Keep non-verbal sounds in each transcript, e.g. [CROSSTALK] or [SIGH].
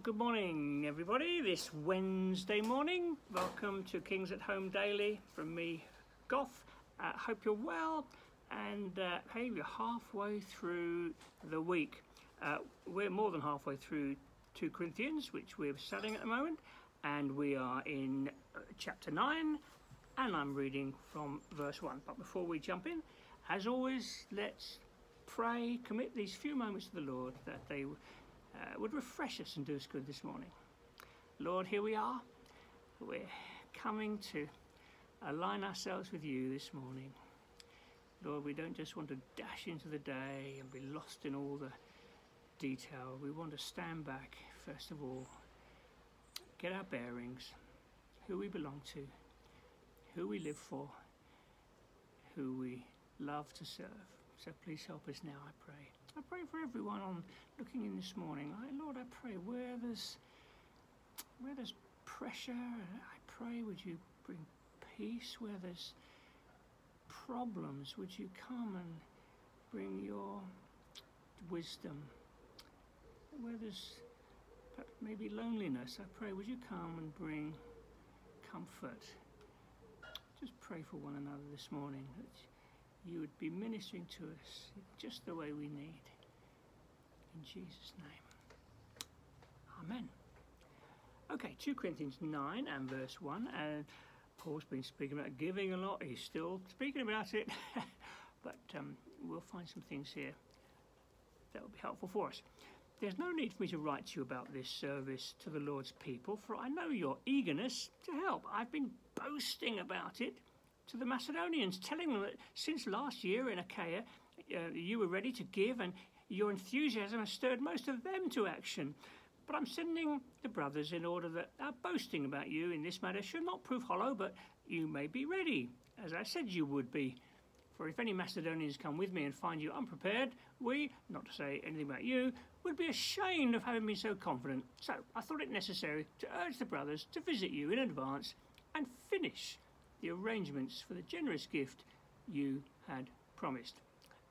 Good morning, everybody. This Wednesday morning, welcome to Kings at Home Daily from me, Goff. Uh, hope you're well, and uh, hey, we're halfway through the week. Uh, we're more than halfway through 2 Corinthians, which we're studying at the moment, and we are in uh, chapter 9, and I'm reading from verse 1. But before we jump in, as always, let's pray, commit these few moments to the Lord that they uh, would refresh us and do us good this morning. Lord, here we are. We're coming to align ourselves with you this morning. Lord, we don't just want to dash into the day and be lost in all the detail. We want to stand back, first of all, get our bearings, who we belong to, who we live for, who we love to serve. So please help us now, I pray. I pray for everyone on looking in this morning. I, Lord, I pray where there's where there's pressure, I pray would you bring peace. Where there's problems, would you come and bring your wisdom. Where there's maybe loneliness, I pray would you come and bring comfort. Just pray for one another this morning you would be ministering to us just the way we need. In Jesus' name. Amen. Okay, 2 Corinthians 9 and verse 1. And Paul's been speaking about giving a lot. He's still speaking about it. [LAUGHS] but um, we'll find some things here that will be helpful for us. There's no need for me to write to you about this service to the Lord's people, for I know your eagerness to help. I've been boasting about it to the Macedonians, telling them that since last year in Achaia, uh, you were ready to give and your enthusiasm has stirred most of them to action. But I'm sending the brothers in order that our boasting about you in this matter should not prove hollow, but you may be ready, as I said you would be. For if any Macedonians come with me and find you unprepared, we, not to say anything about you, would be ashamed of having been so confident. So I thought it necessary to urge the brothers to visit you in advance and finish the arrangements for the generous gift you had promised.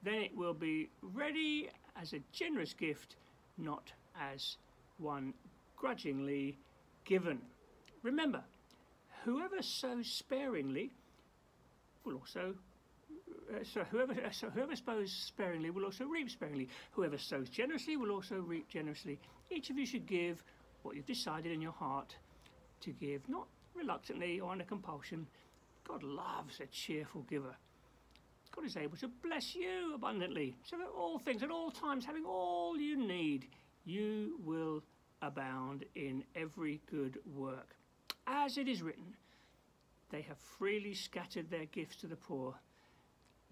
Then it will be ready as a generous gift, not as one grudgingly given. Remember, whoever sows sparingly will also. Uh, so whoever uh, so whoever sows sparingly will also reap sparingly. Whoever sows generously will also reap generously. Each of you should give what you've decided in your heart to give, not reluctantly or under compulsion, God loves a cheerful giver. God is able to bless you abundantly, so that all things at all times, having all you need, you will abound in every good work. As it is written, they have freely scattered their gifts to the poor,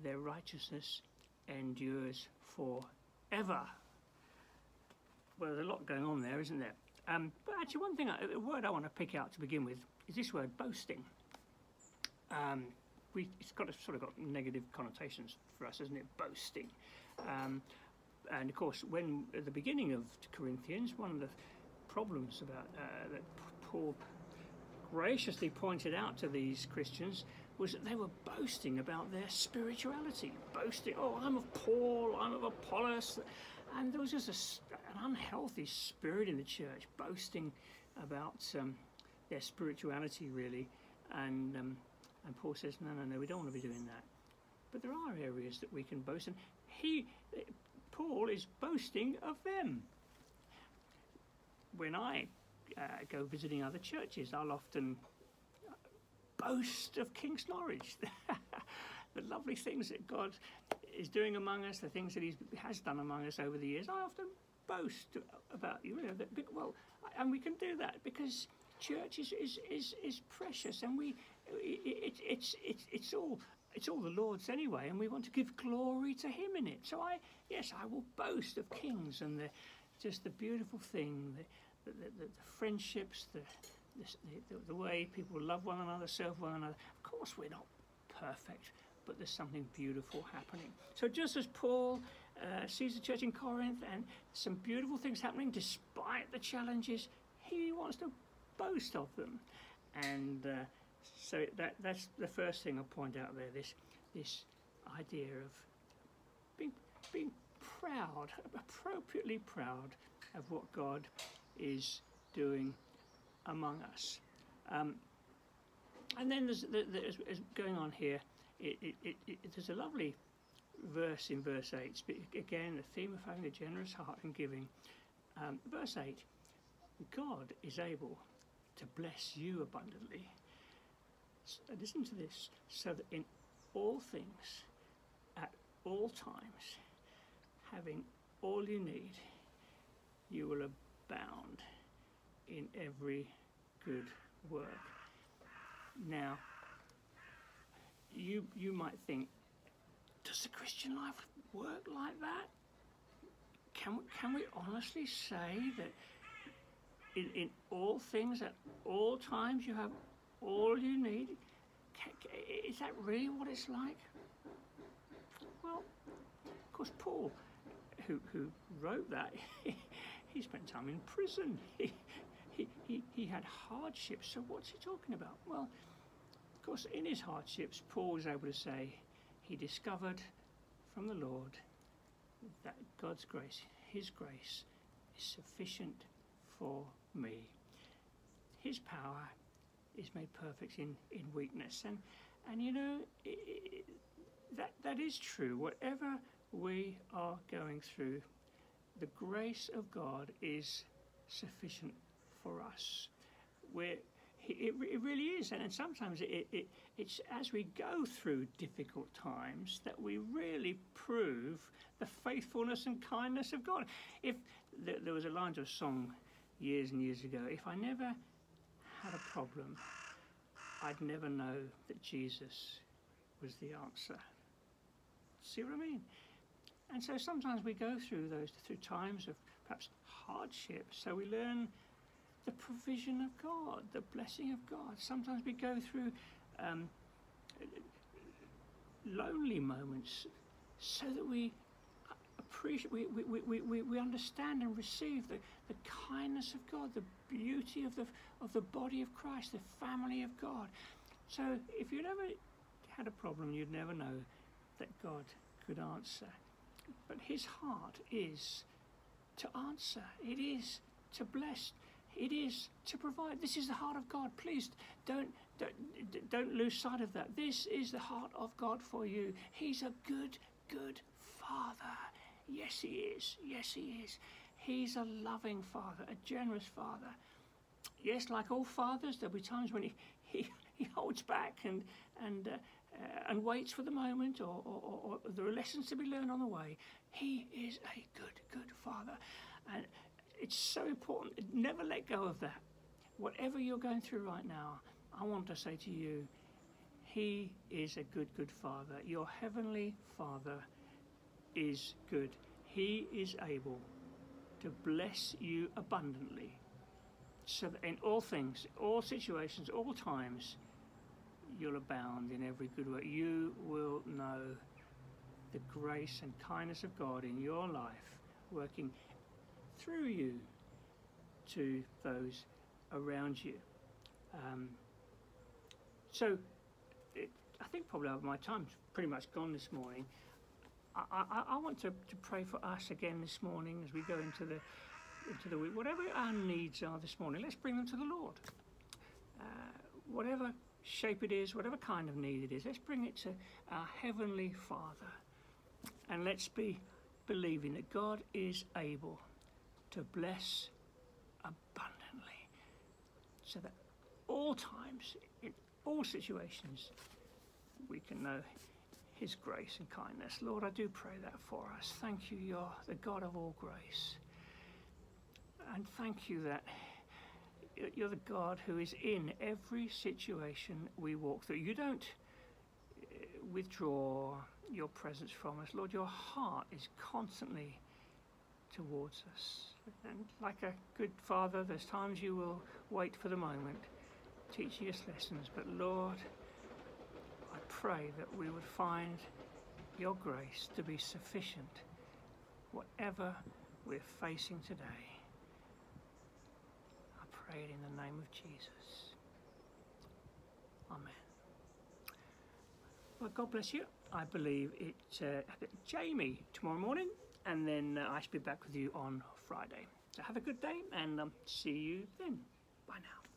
their righteousness endures forever. Well, there's a lot going on there, isn't there? Um, but actually, one thing, a word I want to pick out to begin with is this word boasting um, we, it's got a, sort of got negative connotations for us, isn't it? Boasting. Um, and of course, when at the beginning of Corinthians, one of the problems about uh, that Paul graciously pointed out to these Christians was that they were boasting about their spirituality, boasting, oh, I'm of Paul, I'm of Apollos, and there was just a, an unhealthy spirit in the church, boasting about um, their spirituality, really, and um, and Paul says, no, no, no, we don't want to be doing that. But there are areas that we can boast, and he, Paul, is boasting of them. When I uh, go visiting other churches, I'll often boast of King's Norwich, [LAUGHS] the lovely things that God is doing among us, the things that He has done among us over the years. I often boast about you know that well, and we can do that because church is is is, is precious, and we it, it's, it's, it's all it's all the Lord's anyway, and we want to give glory to Him in it. So I, yes, I will boast of kings and the, just the beautiful thing, the, the, the, the friendships, the, the, the, way people love one another, serve one another. Of course, we're not perfect, but there's something beautiful happening. So just as Paul uh, sees the church in Corinth and some beautiful things happening despite the challenges, he wants to boast of them. And uh, so that that's the first thing I'll point out there. This this idea of being being proud, appropriately proud of what God is doing among us. Um, and then there's, there's, there's going on here, it, it, it, there's a lovely verse in verse 8. Again, the theme of having a generous heart and giving. Um, verse 8 God is able to bless you abundantly. Listen to this so that in all things, at all times, having all you need, you will abound in every good work. Now, you you might think, does the Christian life work like that? Can we, can we honestly say that in, in all things at all times you have all you need? Is that really what it's like? Well, of course, Paul, who, who wrote that, [LAUGHS] he spent time in prison. [LAUGHS] He, he, he, he had hardships. So, what's he talking about? Well, of course, in his hardships, Paul was able to say he discovered from the Lord that God's grace, his grace, is sufficient for me. His power is made perfect in, in weakness. And, and you know, it, that, that is true. Whatever we are going through, the grace of God is sufficient for us. We're, it, it really is, and and sometimes it, it, it's as we go through difficult times that we really prove the faithfulness and kindness of God. If there was a line to a song years and years ago, if I never had a problem, I'd never know that Jesus was the answer. See what I mean? And so sometimes we go through those through times of perhaps hardship, so we learn the provision of God, the blessing of God. Sometimes we go through um, lonely moments so that we appreciate, we, we, we, we, we understand and receive the, the kindness of God, the beauty of the, of the body of Christ, the family of God. So if you never had a problem, you'd never know that God could answer. But his heart is to answer, it is to bless, it is to provide. This is the heart of God. Please don't, don't, don't lose sight of that. This is the heart of God for you. He's a good, good Father. Yes, He is. Yes, He is. He's a loving Father, a generous Father. Yes, like all fathers, there'll be times when He, [LAUGHS] he, he holds back and, and, uh, uh, and waits for the moment or, or, or, there are lessons to be learned on the way. He is a good, good Father. And it's so important. Never let go of that. Whatever you're going through right now, I want to say to you, He is a good, good Father. Your Heavenly Father is good. He is able to bless you abundantly so that in all things, all situations, all times, you'll abound in every good work. You will know the grace and kindness of God in your life working through you to those around you. Um, so, it, I think probably my time's pretty much gone this morning. I, I, I want to, to pray for us again this morning as we go into the into the week. Whatever our needs are this morning, let's bring them to the Lord. Uh, whatever shape it is, whatever kind of need it is, let's bring it to our Heavenly Father. And let's be believing that God is able to bless abundantly so that all times, in all situations, we can know His grace and kindness. Lord, I do pray that for us. Thank you, you're the God of all grace. And thank you that you're the God who is in every situation we walk through. You don't uh, withdraw your presence from us. Lord, your heart is constantly towards us. And like a good father, there's times you will wait for the moment, teaching us lessons. But Lord, pray that we would find your grace to be sufficient, whatever we're facing today. I pray it in the name of Jesus. Amen. Well, God bless you. I believe it's uh, Jamie tomorrow morning and then uh, I should be back with you on Friday. So have a good day and um, see you then. Bye now.